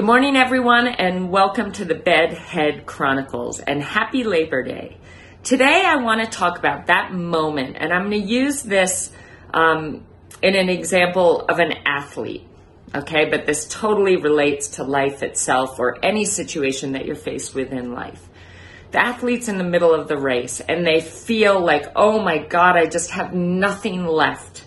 Good morning, everyone, and welcome to the Bedhead Chronicles and happy Labor Day. Today, I want to talk about that moment, and I'm going to use this um, in an example of an athlete. Okay, but this totally relates to life itself or any situation that you're faced with in life. The athlete's in the middle of the race and they feel like, oh my God, I just have nothing left.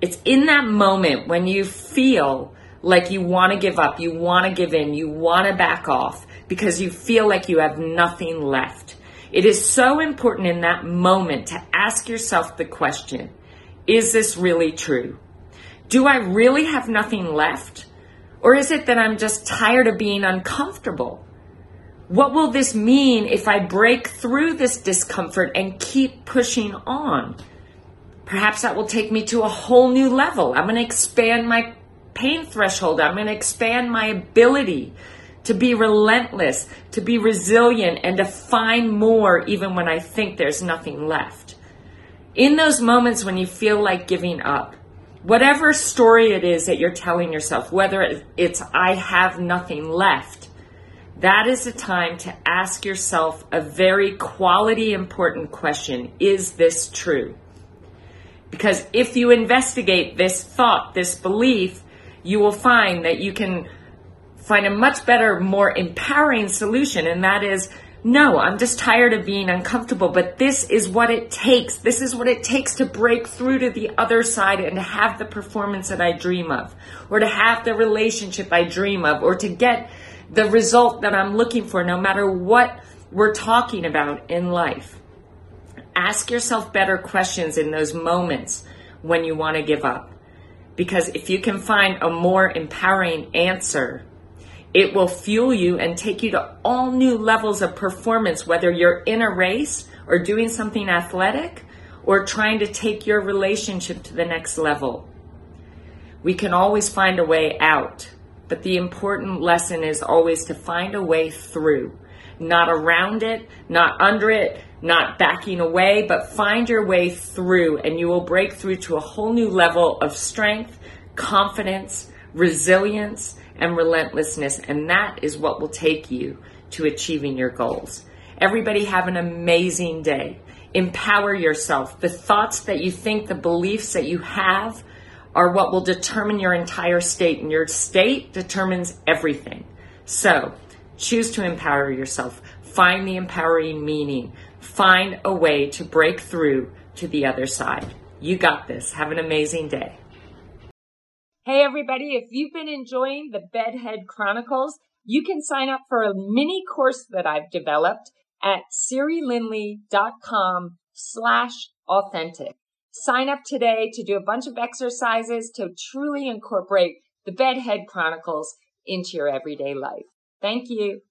It's in that moment when you feel like you want to give up, you want to give in, you want to back off because you feel like you have nothing left. It is so important in that moment to ask yourself the question Is this really true? Do I really have nothing left? Or is it that I'm just tired of being uncomfortable? What will this mean if I break through this discomfort and keep pushing on? Perhaps that will take me to a whole new level. I'm going to expand my pain threshold. I'm going to expand my ability to be relentless, to be resilient, and to find more even when I think there's nothing left. In those moments when you feel like giving up, whatever story it is that you're telling yourself, whether it's I have nothing left, that is the time to ask yourself a very quality important question. Is this true? Because if you investigate this thought, this belief, you will find that you can find a much better, more empowering solution. And that is, no, I'm just tired of being uncomfortable, but this is what it takes. This is what it takes to break through to the other side and to have the performance that I dream of, or to have the relationship I dream of, or to get the result that I'm looking for, no matter what we're talking about in life. Ask yourself better questions in those moments when you want to give up. Because if you can find a more empowering answer, it will fuel you and take you to all new levels of performance, whether you're in a race or doing something athletic or trying to take your relationship to the next level. We can always find a way out, but the important lesson is always to find a way through, not around it, not under it, not backing away, but find your way through and you will break through to a whole new level of strength, confidence, resilience, and relentlessness. And that is what will take you to achieving your goals. Everybody have an amazing day. Empower yourself. The thoughts that you think, the beliefs that you have are what will determine your entire state, and your state determines everything. So choose to empower yourself. Find the empowering meaning. Find a way to break through to the other side. You got this. Have an amazing day. Hey, everybody, if you've been enjoying the Bedhead Chronicles, you can sign up for a mini course that I've developed at sirilindley.com slash authentic. Sign up today to do a bunch of exercises to truly incorporate the Bedhead Chronicles into your everyday life. Thank you.